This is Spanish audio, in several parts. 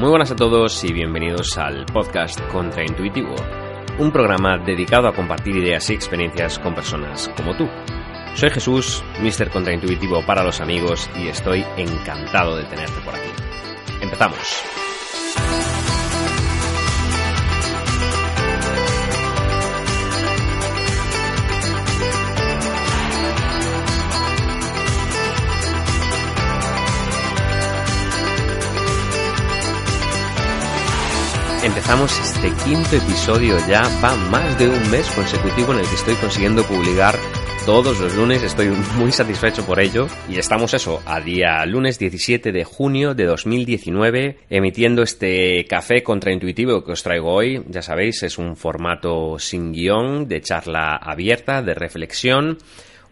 Muy buenas a todos y bienvenidos al podcast Contraintuitivo, un programa dedicado a compartir ideas y experiencias con personas como tú. Soy Jesús, Mr. Contraintuitivo para los amigos y estoy encantado de tenerte por aquí. Empezamos. Empezamos este quinto episodio ya, va más de un mes consecutivo en el que estoy consiguiendo publicar todos los lunes, estoy muy satisfecho por ello. Y estamos eso, a día lunes 17 de junio de 2019 emitiendo este café contraintuitivo que os traigo hoy, ya sabéis, es un formato sin guion, de charla abierta, de reflexión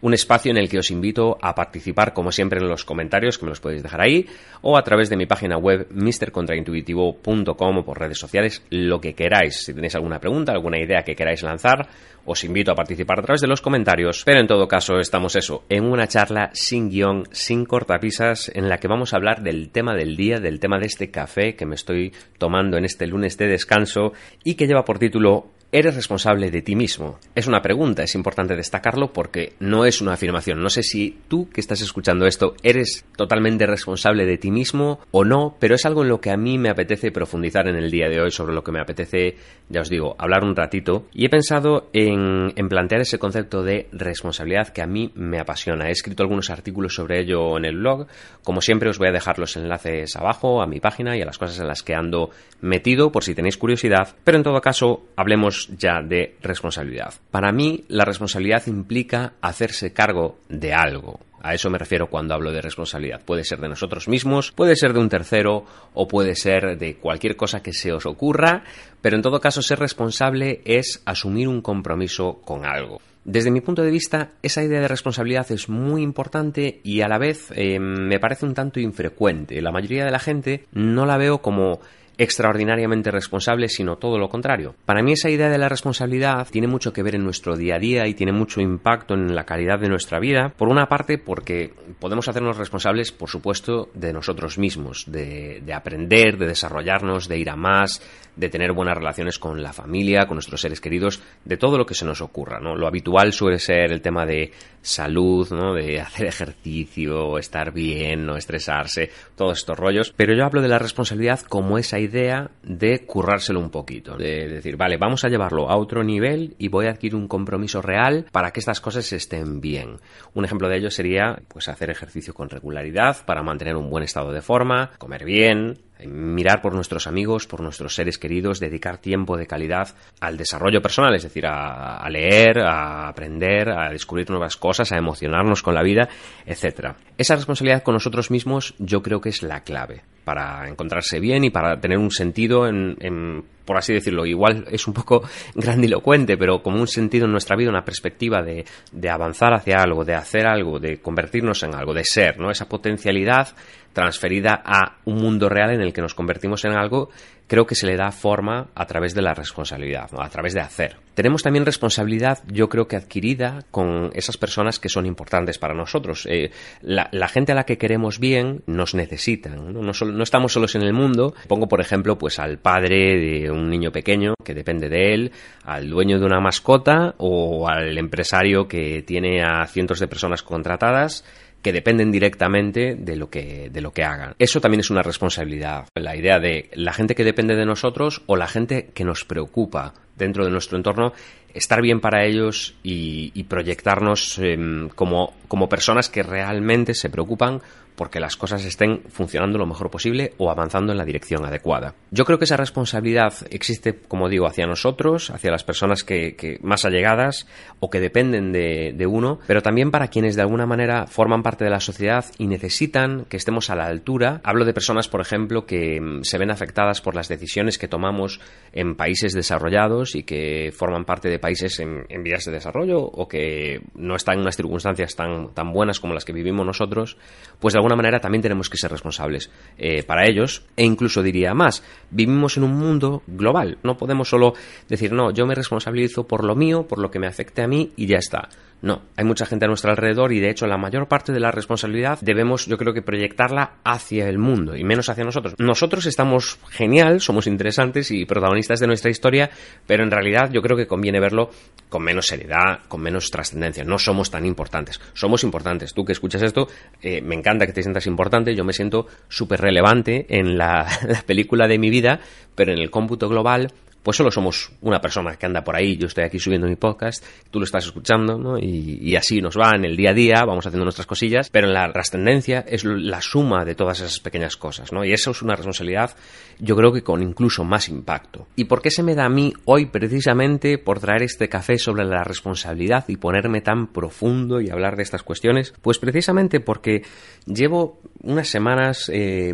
un espacio en el que os invito a participar, como siempre, en los comentarios, que me los podéis dejar ahí, o a través de mi página web, mrcontraintuitivo.com o por redes sociales, lo que queráis. Si tenéis alguna pregunta, alguna idea que queráis lanzar, os invito a participar a través de los comentarios. Pero en todo caso, estamos eso, en una charla sin guion, sin cortapisas, en la que vamos a hablar del tema del día, del tema de este café que me estoy tomando en este lunes de descanso y que lleva por título ¿Eres responsable de ti mismo? Es una pregunta, es importante destacarlo porque no es una afirmación. No sé si tú que estás escuchando esto eres totalmente responsable de ti mismo o no, pero es algo en lo que a mí me apetece profundizar en el día de hoy, sobre lo que me apetece, ya os digo, hablar un ratito. Y he pensado en, en plantear ese concepto de responsabilidad que a mí me apasiona. He escrito algunos artículos sobre ello en el blog. Como siempre os voy a dejar los enlaces abajo a mi página y a las cosas en las que ando metido por si tenéis curiosidad. Pero en todo caso, hablemos ya de responsabilidad. Para mí, la responsabilidad implica hacerse cargo de algo. A eso me refiero cuando hablo de responsabilidad. Puede ser de nosotros mismos, puede ser de un tercero o puede ser de cualquier cosa que se os ocurra, pero en todo caso ser responsable es asumir un compromiso con algo. Desde mi punto de vista, esa idea de responsabilidad es muy importante y a la vez eh, me parece un tanto infrecuente. La mayoría de la gente no la veo como extraordinariamente responsable, sino todo lo contrario. Para mí esa idea de la responsabilidad tiene mucho que ver en nuestro día a día y tiene mucho impacto en la calidad de nuestra vida. Por una parte, porque podemos hacernos responsables, por supuesto, de nosotros mismos, de, de aprender, de desarrollarnos, de ir a más, de tener buenas relaciones con la familia, con nuestros seres queridos, de todo lo que se nos ocurra. ¿no? Lo habitual suele ser el tema de salud, ¿no? de hacer ejercicio, estar bien, no estresarse, todos estos rollos. Pero yo hablo de la responsabilidad como esa idea de currárselo un poquito, de decir, vale, vamos a llevarlo a otro nivel y voy a adquirir un compromiso real para que estas cosas estén bien. Un ejemplo de ello sería pues hacer ejercicio con regularidad para mantener un buen estado de forma, comer bien, mirar por nuestros amigos, por nuestros seres queridos, dedicar tiempo de calidad al desarrollo personal, es decir, a, leer, a aprender, a descubrir nuevas cosas, a emocionarnos con la vida, etc. Esa responsabilidad con nosotros mismos yo creo que es la clave para encontrarse bien y para tener un sentido en, por así decirlo, igual es un poco grandilocuente, pero como un sentido en nuestra vida, una perspectiva de, de avanzar hacia algo, de hacer algo, de convertirnos en algo, de ser, ¿no? Esa potencialidad transferida a un mundo real en el que nos convertimos en algo, creo que se le da forma a través de la responsabilidad, a través de hacer. Tenemos también responsabilidad, yo creo que adquirida con esas personas que son importantes para nosotros. Eh, la, gente a la que queremos bien nos necesitan, ¿no? No, estamos solos en el mundo. Pongo, por ejemplo, pues al padre de un niño pequeño que depende de él, al dueño de una mascota o al empresario que tiene a cientos de personas contratadas que dependen directamente de lo que, de lo que hagan. Eso también es una responsabilidad. La idea de la gente que depende de nosotros o la gente que nos preocupa dentro de nuestro entorno, estar bien para ellos y, proyectarnos em, como, como personas que realmente se preocupan porque las cosas estén funcionando lo mejor posible o avanzando en la dirección adecuada. Yo creo que esa responsabilidad existe, como digo, hacia nosotros, hacia las personas que, más allegadas o que dependen de, uno, pero también para quienes de alguna manera forman parte de la sociedad y necesitan que estemos a la altura. Hablo de personas, por ejemplo, que mm, se ven afectadas por las decisiones que tomamos en países desarrollados y que forman parte de países en, vías de desarrollo o que no están en unas circunstancias tan, tan buenas como las que vivimos nosotros, pues manera también tenemos que ser responsables eh, para ellos e incluso diría más, vivimos en un mundo global, no podemos solo decir, no, yo me responsabilizo por lo mío, por lo que me afecte a mí y ya está. No, hay mucha gente a nuestro alrededor y de hecho la mayor parte de la responsabilidad debemos yo creo que proyectarla hacia el mundo y menos hacia nosotros. Nosotros estamos genial, somos interesantes y protagonistas de nuestra historia, pero en realidad yo creo que conviene verlo con menos seriedad, con menos trascendencia. No somos tan importantes, somos importantes. Tú que escuchas esto, eh, me encanta que te sientas importante, yo me siento súper relevante en la película de mi vida, pero en el cómputo global pues solo somos una persona que anda por ahí, yo estoy aquí subiendo mi podcast, tú lo estás escuchando, ¿no? Y, así nos va en el día a día, vamos haciendo nuestras cosillas, pero en la trascendencia es la suma de todas esas pequeñas cosas, ¿no? Y eso es una responsabilidad, yo creo que con incluso más impacto. ¿Y por qué se me da a mí hoy precisamente por traer este café sobre la responsabilidad y ponerme tan profundo y hablar de estas cuestiones? Pues precisamente porque llevo unas semanas eh,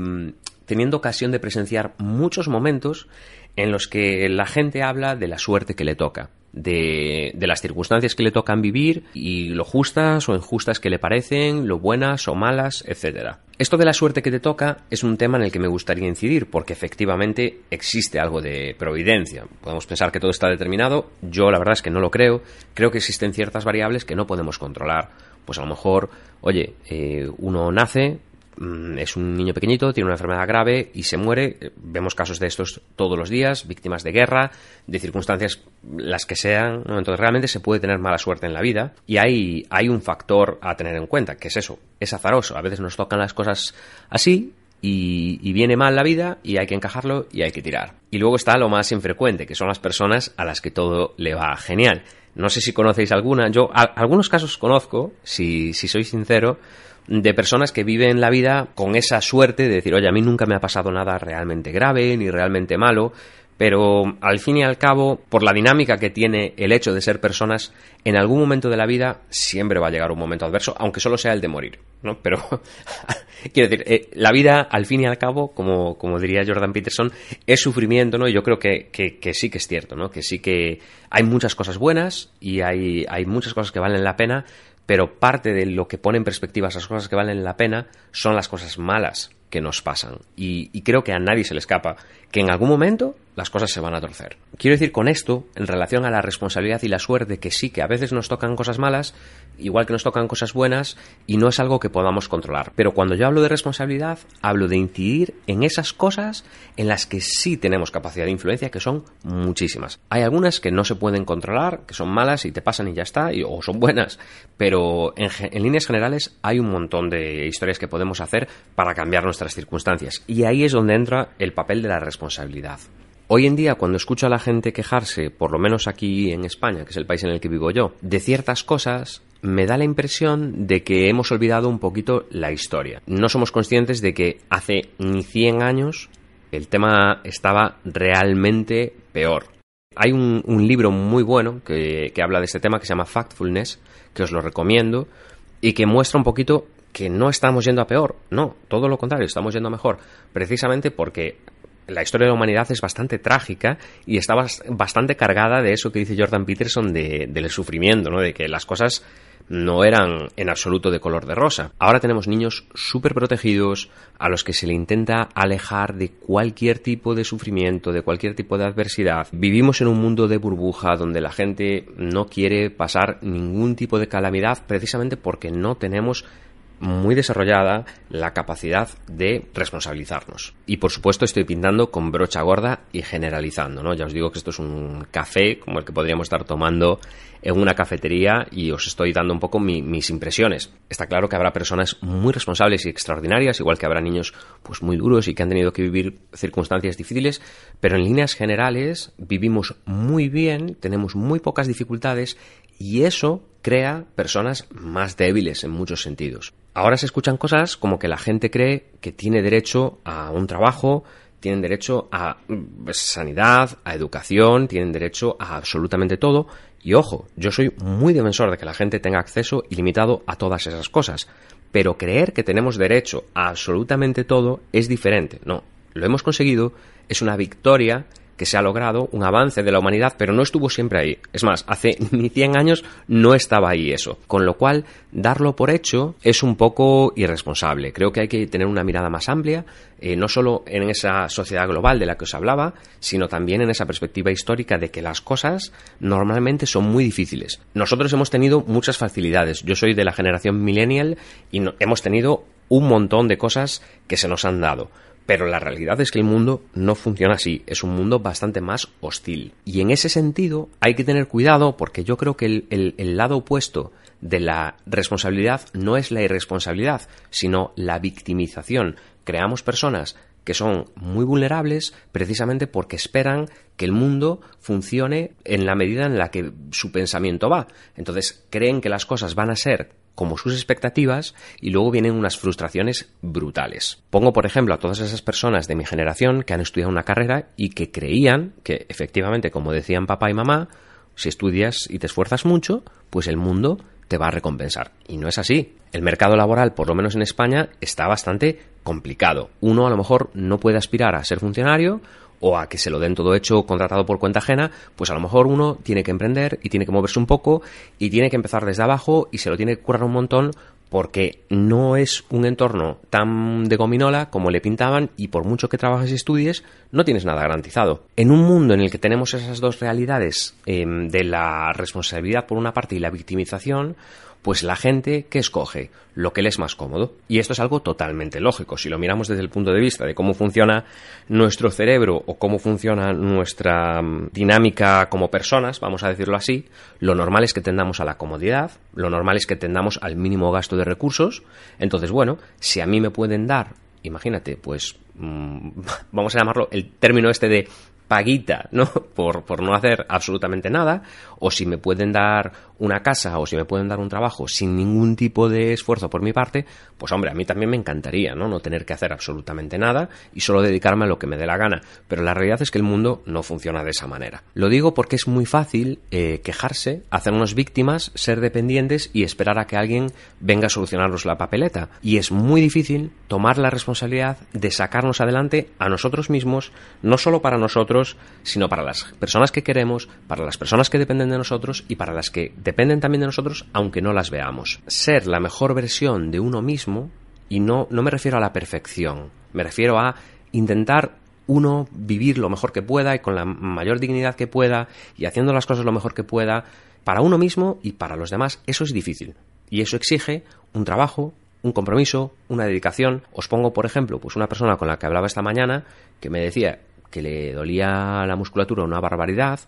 teniendo ocasión de presenciar muchos momentos en los que la gente habla de la suerte que le toca, de, las circunstancias que le tocan vivir y lo justas o injustas que le parecen, lo buenas o malas, etc. Esto de la suerte que te toca es un tema en el que me gustaría incidir, porque efectivamente existe algo de providencia. Podemos pensar que todo está determinado, yo la verdad es que no lo creo, creo que existen ciertas variables que no podemos controlar. Pues a lo mejor, oye, eh, uno nace, es un niño pequeñito, tiene una enfermedad grave y se muere. Vemos casos de estos todos los días, víctimas de guerra, de circunstancias las que sean. Entonces realmente se puede tener mala suerte en la vida y hay, hay un factor a tener en cuenta, que es eso, es azaroso. A veces nos tocan las cosas así y, viene mal la vida y hay que encajarlo y hay que tirar. Y luego está lo más infrecuente, que son las personas a las que todo le va genial. No sé si conocéis alguna, yo algunos casos conozco, si, si soy sincero, de personas que viven la vida con esa suerte de decir, oye, a mí nunca me ha pasado nada realmente grave ni realmente malo, pero al fin y al cabo, por la dinámica que tiene el hecho de ser personas, en algún momento de la vida siempre va a llegar un momento adverso, aunque solo sea el de morir, ¿no? Pero, quiero decir, eh, la vida, al fin y al cabo, como, como diría Jordan Peterson, es sufrimiento, ¿no? Y yo creo que, que, sí que es cierto, ¿no? Que sí que hay muchas cosas buenas y hay, hay muchas cosas que valen la pena, pero parte de lo que pone en perspectiva esas cosas que valen la pena son las cosas malas que nos pasan. Y, creo que a nadie se le escapa que en algún momento las cosas se van a torcer. Quiero decir con esto, en relación a la responsabilidad y la suerte, que sí que a veces nos tocan cosas malas, igual que nos tocan cosas buenas, y no es algo que podamos controlar. Pero cuando yo hablo de responsabilidad, hablo de incidir en esas cosas en las que sí tenemos capacidad de influencia, que son muchísimas. Hay algunas que no se pueden controlar, que son malas y te pasan y ya está, o son buenas, pero en, en líneas generales hay un montón de historias que podemos hacer para cambiar nuestras circunstancias. Y ahí es donde entra el papel de la responsabilidad. Hoy en día, cuando escucho a la gente quejarse, por lo menos aquí en España, que es el país en el que vivo yo, de ciertas cosas, me da la impresión de que hemos olvidado un poquito la historia. No somos conscientes de que hace ni 100 años el tema estaba realmente peor. Hay un, libro muy bueno que, que habla de este tema que se llama Factfulness, que os lo recomiendo, y que muestra un poquito que no estamos yendo a peor, no, todo lo contrario, estamos yendo a mejor, precisamente porque la historia de la humanidad es bastante trágica y está bastante cargada de eso que dice Jordan Peterson de, del sufrimiento, ¿no? de que las cosas no eran en absoluto de color de rosa. Ahora tenemos niños súper protegidos a los que se le intenta alejar de cualquier tipo de sufrimiento, de cualquier tipo de adversidad. Vivimos en un mundo de burbuja donde la gente no quiere pasar ningún tipo de calamidad precisamente porque no tenemos muy desarrollada la capacidad de responsabilizarnos. Y por supuesto estoy pintando con brocha gorda y generalizando, ¿no? Ya os digo que esto es un café como el que podríamos estar tomando en una cafetería y os estoy dando un poco mis impresiones. Está claro que habrá personas muy responsables y extraordinarias, igual que habrá niños pues muy duros y que han tenido que vivir circunstancias difíciles, pero en líneas generales vivimos muy bien, tenemos muy pocas dificultades y eso crea personas más débiles en muchos sentidos. Ahora se escuchan cosas como que la gente cree que tiene derecho a un trabajo, tienen derecho a mm, sanidad, a educación, tienen derecho a absolutamente todo. Y ojo, yo soy muy defensor de que la gente tenga acceso ilimitado a todas esas cosas. Pero creer que tenemos derecho a absolutamente todo es diferente. No, lo hemos conseguido, es una victoria que se ha logrado, un avance de la humanidad, pero no estuvo siempre ahí. Es más, hace ni 100 años no estaba ahí eso. Con lo cual, darlo por hecho es un poco irresponsable. Creo que hay que tener una mirada más amplia, eh, no solo en esa sociedad global de la que os hablaba, sino también en esa perspectiva histórica de que las cosas normalmente son muy difíciles. Nosotros hemos tenido muchas facilidades. Yo soy de la generación millennial y hemos tenido un montón de cosas que se nos han dado. Pero la realidad es que el mundo no funciona así, es un mundo bastante más hostil. Y en ese sentido hay que tener cuidado porque yo creo que el, lado opuesto de la responsabilidad no es la irresponsabilidad, sino la victimización. Creamos personas que son muy vulnerables precisamente porque esperan que el mundo funcione en la medida en la que su pensamiento va. Entonces creen que las cosas van a ser como sus expectativas y luego vienen unas frustraciones brutales. Pongo por ejemplo a todas esas personas de mi generación que han estudiado una carrera y que creían que efectivamente, como decían papá y mamá, si estudias y te esfuerzas mucho, pues el mundo te va a recompensar. Y no es así. El mercado laboral, por lo menos en España, está bastante complicado. Uno a lo mejor no puede aspirar a ser funcionario o a que se lo den todo hecho contratado por cuenta ajena, pues a lo mejor uno tiene que emprender y tiene que moverse un poco y tiene que empezar desde abajo y se lo tiene que curar un montón porque no es un entorno tan de gominola como le pintaban y por mucho que trabajes y estudies, no tienes nada garantizado. En un mundo en el que tenemos esas dos realidades em, de la responsabilidad por una parte y la victimización, pues la gente que escoge lo que le es más cómodo. Y esto es algo totalmente lógico. Si lo miramos desde el punto de vista de cómo funciona nuestro cerebro o cómo funciona nuestra mm, dinámica como personas, vamos a decirlo así, lo normal es que tendamos a la comodidad, lo normal es que tendamos al mínimo gasto de recursos. Entonces, bueno, si a mí me pueden dar imagínate, pues mm, vamos a llamarlo el término este de paguita, ¿no? Por, por no hacer absolutamente nada, o si me pueden dar una casa o si me pueden dar un trabajo sin ningún tipo de esfuerzo por mi parte, pues hombre, a mí también me encantaría, ¿no? No tener que hacer absolutamente nada y solo dedicarme a lo que me dé la gana. Pero la realidad es que el mundo no funciona de esa manera. Lo digo porque es muy fácil eh, quejarse, hacernos víctimas, ser dependientes y esperar a que alguien venga a solucionarnos la papeleta. Y es muy difícil tomar la responsabilidad de sacarnos adelante a nosotros mismos, no solo para nosotros, sino para las personas que queremos, para las personas que dependen de nosotros y para las que dependen también de nosotros aunque no las veamos. Ser la mejor versión de uno mismo, y no, no me refiero a la perfección, me refiero a intentar uno vivir lo mejor que pueda y con la mayor dignidad que pueda y haciendo las cosas lo mejor que pueda para uno mismo y para los demás, eso es difícil. Y eso exige un trabajo, un compromiso, una dedicación. Os pongo, por ejemplo, pues una persona con la que hablaba esta mañana que me decía que le dolía la musculatura una barbaridad,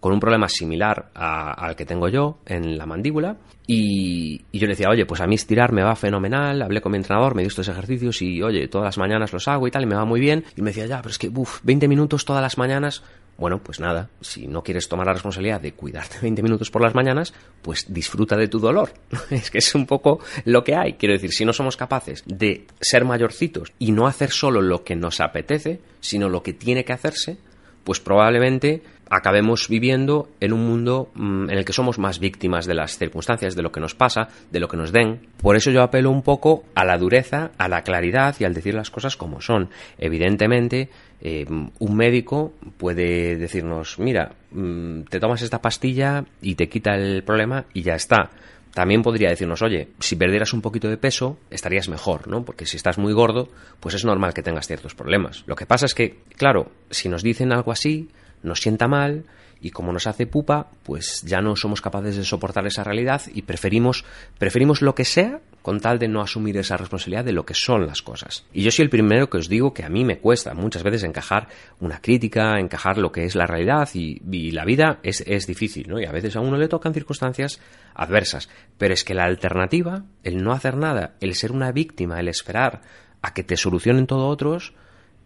con un problema similar al que tengo yo en la mandíbula. Y, yo le decía, oye, pues a mí estirar me va fenomenal. Hablé con mi entrenador, me dio estos ejercicios y, oye, todas las mañanas los hago y tal, y me va muy bien. Y me decía, ya, pero es que, uff, 20 minutos todas las mañanas. Bueno, pues nada, si no quieres tomar la responsabilidad de cuidarte 20 minutos por las mañanas, pues disfruta de tu dolor. es que es un poco lo que hay. Quiero decir, si no somos capaces de ser mayorcitos y no hacer solo lo que nos apetece, sino lo que tiene que hacerse, pues probablemente acabemos viviendo en un mundo mm, en el que somos más víctimas de las circunstancias, de lo que nos pasa, de lo que nos den. Por eso yo apelo un poco a la dureza, a la claridad y al decir las cosas como son. Evidentemente, eh, un médico puede decirnos, mira, mm, te tomas esta pastilla y te quita el problema y ya está. También podría decirnos, oye, si perdieras un poquito de peso, estarías mejor, ¿no? Porque si estás muy gordo, pues es normal que tengas ciertos problemas. Lo que pasa es que, claro, si nos dicen algo así, nos sienta mal y como nos hace pupa, pues ya no somos capaces de soportar esa realidad y preferimos, preferimos lo que sea con tal de no asumir esa responsabilidad de lo que son las cosas. Y yo soy el primero que os digo que a mí me cuesta muchas veces encajar una crítica, encajar lo que es la realidad y, la vida es, es difícil, ¿no? Y a veces a uno le tocan circunstancias adversas. Pero es que la alternativa, el no hacer nada, el ser una víctima, el esperar a que te solucionen todo otros,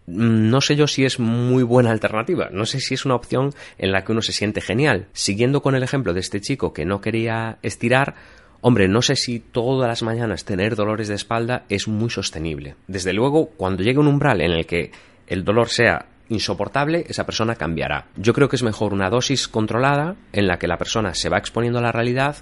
no sé yo si es muy buena alternativa, no sé si es una opción en la que uno se siente genial. Siguiendo con el ejemplo de este chico que no quería estirar, Hombre, no sé si todas las mañanas tener dolores de espalda es muy sostenible. Desde luego, cuando llegue un umbral en el que el dolor sea insoportable, esa persona cambiará. Yo creo que es mejor una dosis controlada en la que la persona se va exponiendo a la realidad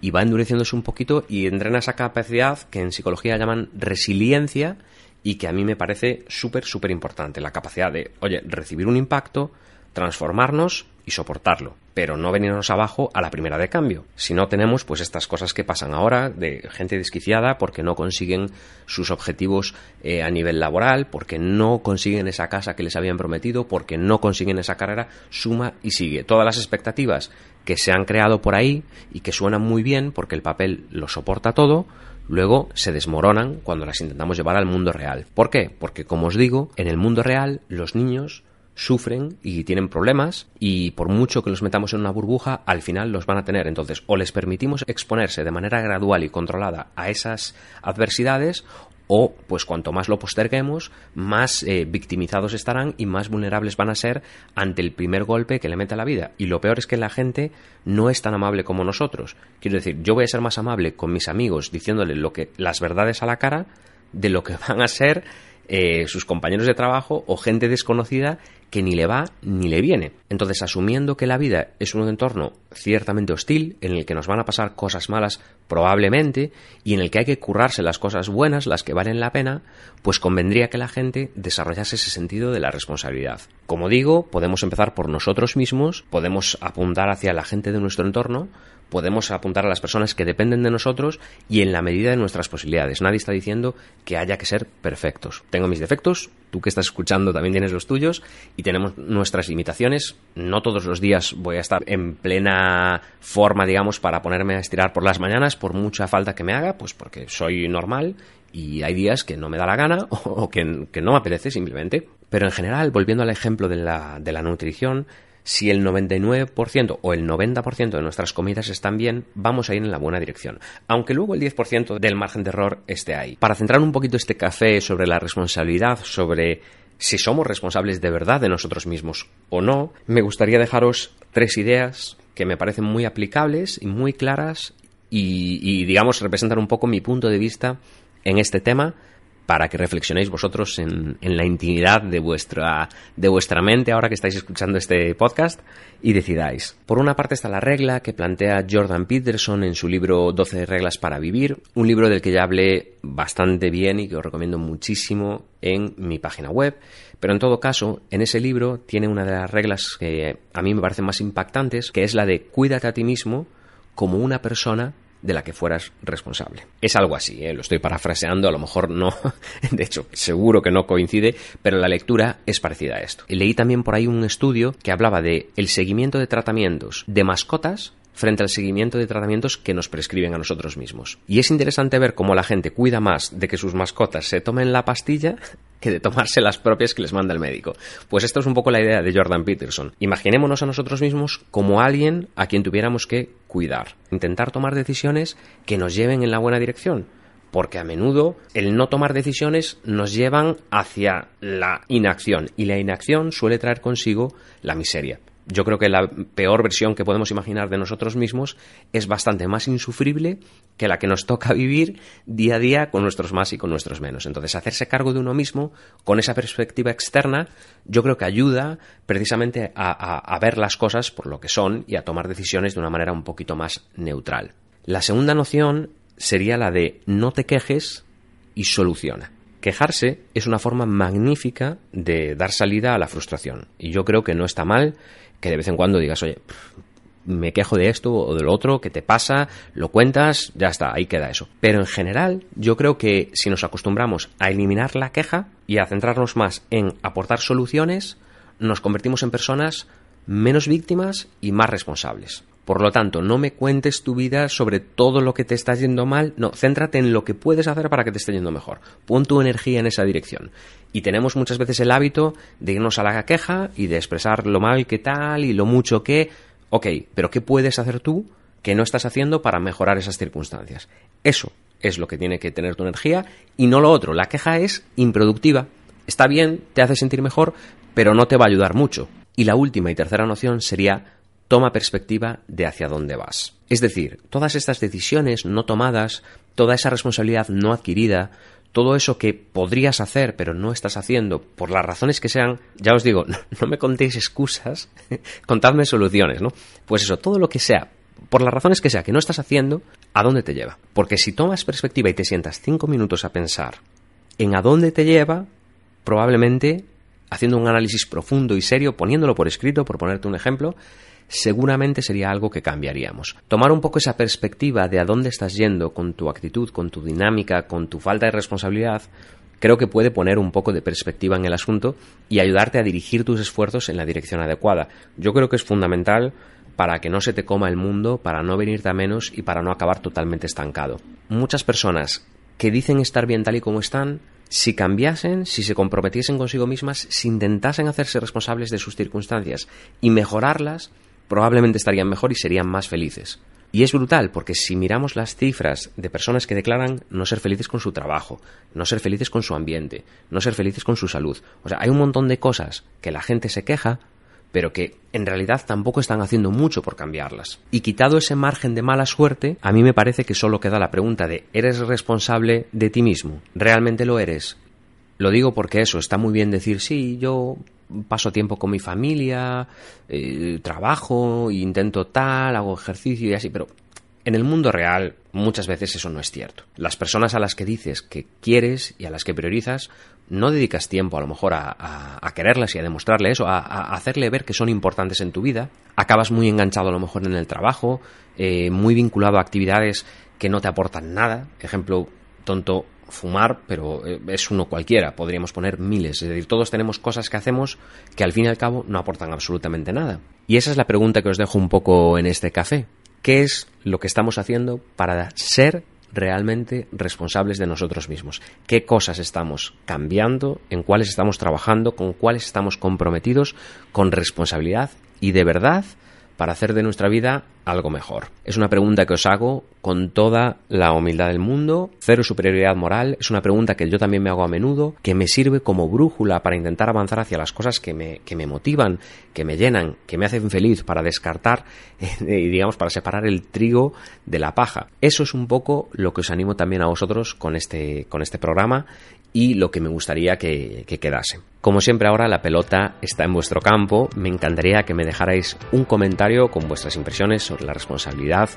y va endureciéndose un poquito y entrena esa capacidad que en psicología llaman resiliencia y que a mí me parece súper, súper importante. La capacidad de, oye, recibir un impacto, transformarnos y soportarlo, pero no venirnos abajo a la primera de cambio. Si no tenemos pues estas cosas que pasan ahora de gente desquiciada porque no consiguen sus objetivos eh, a nivel laboral, porque no consiguen esa casa que les habían prometido, porque no consiguen esa carrera, suma y sigue. Todas las expectativas que se han creado por ahí y que suenan muy bien porque el papel lo soporta todo, luego se desmoronan cuando las intentamos llevar al mundo real. ¿Por qué? Porque, como os digo, en el mundo real los niños sufren y tienen problemas y por mucho que los metamos en una burbuja, al final los van a tener. Entonces, o les permitimos exponerse de manera gradual y controlada a esas adversidades o pues cuanto más lo posterguemos, más eh, victimizados estarán y más vulnerables van a ser ante el primer golpe que le mete a la vida. Y lo peor es que la gente no es tan amable como nosotros. Quiero decir, yo voy a ser más amable con mis amigos diciéndoles lo que las verdades a la cara de lo que van a ser eh, sus compañeros de trabajo o gente desconocida que ni le va ni le viene. Entonces, asumiendo que la vida es un entorno ciertamente hostil, en el que nos van a pasar cosas malas probablemente, y en el que hay que currarse las cosas buenas, las que valen la pena, pues convendría que la gente desarrollase ese sentido de la responsabilidad. Como digo, podemos empezar por nosotros mismos, podemos apuntar hacia la gente de nuestro entorno, podemos apuntar a las personas que dependen de nosotros y en la medida de nuestras posibilidades. Nadie está diciendo que haya que ser perfectos. Tengo mis defectos, tú que estás escuchando también tienes los tuyos y tenemos nuestras limitaciones. No todos los días voy a estar en plena forma, digamos, para ponerme a estirar por las mañanas, por mucha falta que me haga, pues porque soy normal y hay días que no me da la gana o que, no me apetece simplemente. Pero en general, volviendo al ejemplo de la, de la nutrición, si el 99% o el 90% de nuestras comidas están bien, vamos a ir en la buena dirección, aunque luego el 10% del margen de error esté ahí. Para centrar un poquito este café sobre la responsabilidad, sobre si somos responsables de verdad de nosotros mismos o no, me gustaría dejaros tres ideas que me parecen muy aplicables y muy claras y, digamos representan un poco mi punto de vista en este tema para que reflexionéis vosotros en, la intimidad de vuestra, de vuestra mente ahora que estáis escuchando este podcast y decidáis. Por una parte está la regla que plantea Jordan Peterson en su libro 12 reglas para vivir, un libro del que ya hablé bastante bien y que os recomiendo muchísimo en mi página web. Pero en todo caso, en ese libro tiene una de las reglas que a mí me parecen más impactantes, que es la de cuídate a ti mismo como una persona de la que fueras responsable. Es algo así, ¿eh? lo estoy parafraseando, a lo mejor no, de hecho, seguro que no coincide, pero la lectura es parecida a esto. Leí también por ahí un estudio que hablaba de el seguimiento de tratamientos de mascotas frente al seguimiento de tratamientos que nos prescriben a nosotros mismos. Y es interesante ver cómo la gente cuida más de que sus mascotas se tomen la pastilla que de tomarse las propias que les manda el médico. Pues esto es un poco la idea de Jordan Peterson. Imaginémonos a nosotros mismos como alguien a quien tuviéramos que cuidar. Intentar tomar decisiones que nos lleven en la buena dirección. Porque a menudo el no tomar decisiones nos llevan hacia la inacción y la inacción suele traer consigo la miseria yo creo que la peor versión que podemos imaginar de nosotros mismos es bastante más insufrible que la que nos toca vivir día a día con nuestros más y con nuestros menos. Entonces, hacerse cargo de uno mismo con esa perspectiva externa, yo creo que ayuda precisamente a, ver las cosas por lo que son y a tomar decisiones de una manera un poquito más neutral. La segunda noción sería la de no te quejes y soluciona. Quejarse es una forma magnífica de dar salida a la frustración y yo creo que no está mal que de vez en cuando digas, oye, me quejo de esto o de lo otro, ¿qué te pasa? Lo cuentas, ya está, ahí queda eso. Pero en general, yo creo que si nos acostumbramos a eliminar la queja y a centrarnos más en aportar soluciones, nos convertimos en personas menos víctimas y más responsables. Por lo tanto, no me cuentes tu vida sobre todo lo que te está yendo mal, no, céntrate en lo que puedes hacer para que te esté yendo mejor. Pon tu energía en esa dirección. Y tenemos muchas veces el hábito de irnos a la queja y de expresar lo mal que tal y lo mucho que... Ok, pero ¿qué puedes hacer tú que no estás haciendo para mejorar esas circunstancias? Eso es lo que tiene que tener tu energía y no lo otro. La queja es improductiva está bien, te hace sentir mejor, pero no te va a ayudar mucho. Y la última y tercera noción sería toma perspectiva de hacia dónde vas. Es decir, todas estas decisiones no tomadas, toda esa responsabilidad no adquirida, todo eso que podrías hacer pero no estás haciendo, por las razones que sean, ya os digo, no, me contéis excusas, contadme soluciones, ¿no? Pues eso, todo lo que sea, por las razones que sea que no estás haciendo, ¿a dónde te lleva? Porque si tomas perspectiva y te sientas cinco minutos a pensar en a dónde te lleva, probablemente haciendo un análisis profundo y serio, poniéndolo por escrito, por ponerte un ejemplo, seguramente sería algo que cambiaríamos. Tomar un poco esa perspectiva de a dónde estás yendo con tu actitud, con tu dinámica, con tu falta de responsabilidad, creo que puede poner un poco de perspectiva en el asunto y ayudarte a dirigir tus esfuerzos en la dirección adecuada. Yo creo que es fundamental para que no se te coma el mundo, para no venirte a menos y para no acabar totalmente estancado. Muchas personas que dicen estar bien tal y como están, si cambiasen, si se comprometiesen consigo mismas, si intentasen hacerse responsables de sus circunstancias y mejorarlas, probablemente estarían mejor y serían más felices. Y es brutal porque si miramos las cifras de personas que declaran no ser felices con su trabajo, no ser felices con su ambiente, no ser felices con su salud, o sea, hay un montón de cosas que la gente se queja, pero que en realidad tampoco están haciendo mucho por cambiarlas. Y quitado ese margen de mala suerte, a mí me parece que solo queda la pregunta de ¿eres responsable de ti mismo? ¿Realmente lo eres? Lo digo porque eso, está muy bien decir, sí, yo paso tiempo con mi familia, eh, trabajo, intento tal, hago ejercicio y así, pero en el mundo real muchas veces eso no es cierto. Las personas a las que dices que quieres y a las que priorizas no dedicas tiempo a lo mejor a, quererlas y a demostrarle eso, a, hacerle ver que son importantes en tu vida. Acabas muy enganchado a lo mejor en el trabajo, eh, muy vinculado a actividades que no te aportan nada. Ejemplo tonto, fumar, pero eh, es uno cualquiera, podríamos poner miles. Es decir, todos tenemos cosas que hacemos que al fin y al cabo no aportan absolutamente nada. Y esa es la pregunta que os dejo un poco en este café. ¿Qué es lo que estamos haciendo para ser realmente responsables de nosotros mismos? ¿Qué cosas estamos cambiando? ¿En cuáles estamos trabajando? ¿Con cuáles estamos comprometidos? Con responsabilidad y de verdad para hacer de nuestra vida algo mejor? Es una pregunta que os hago con toda la humildad del mundo, cero superioridad moral, es una pregunta que yo también me hago a menudo, que me sirve como brújula para intentar avanzar hacia las cosas que me, que me motivan, que me llenan, que me hacen feliz, para descartar y digamos para separar el trigo de la paja. Eso es un poco lo que os animo también a vosotros con este, con este programa y lo que me gustaría que, quedase. Como siempre ahora la pelota está en vuestro campo, me encantaría que me dejarais un comentario con vuestras impresiones sobre la responsabilidad,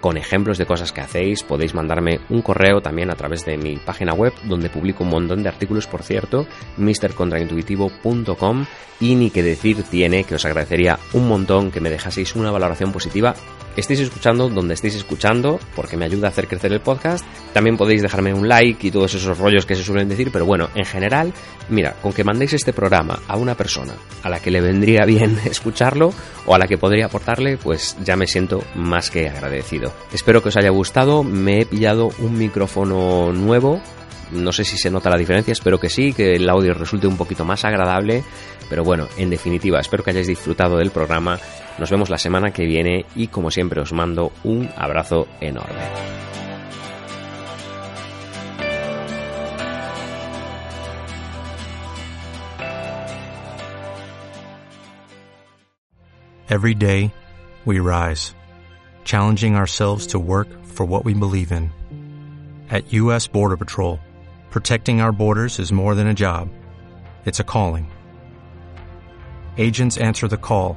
con ejemplos de cosas que hacéis, podéis mandarme un correo también a través de mi página web donde publico un montón de artículos por cierto, mrcontraintuitivo.com y ni que decir tiene que os agradecería un montón que me dejaseis una valoración positiva estéis escuchando donde estéis escuchando, porque me ayuda a hacer crecer el podcast. También podéis dejarme un like y todos esos rollos que se suelen decir, pero bueno, en general, mira, con que mandéis este programa a una persona a la que le vendría bien escucharlo o a la que podría aportarle, pues ya me siento más que agradecido. Espero que os haya gustado, me he pillado un micrófono nuevo no sé si se nota la diferencia, espero que sí, que el audio resulte un poquito más agradable, pero bueno, en definitiva, espero que hayáis disfrutado del programa nos vemos la semana que viene y como siempre os mando un abrazo enorme. Every day, we rise, challenging ourselves to work for what we believe in. At U.S. Border Patrol, protecting our borders is more than a job, it's a calling. Agents answer the call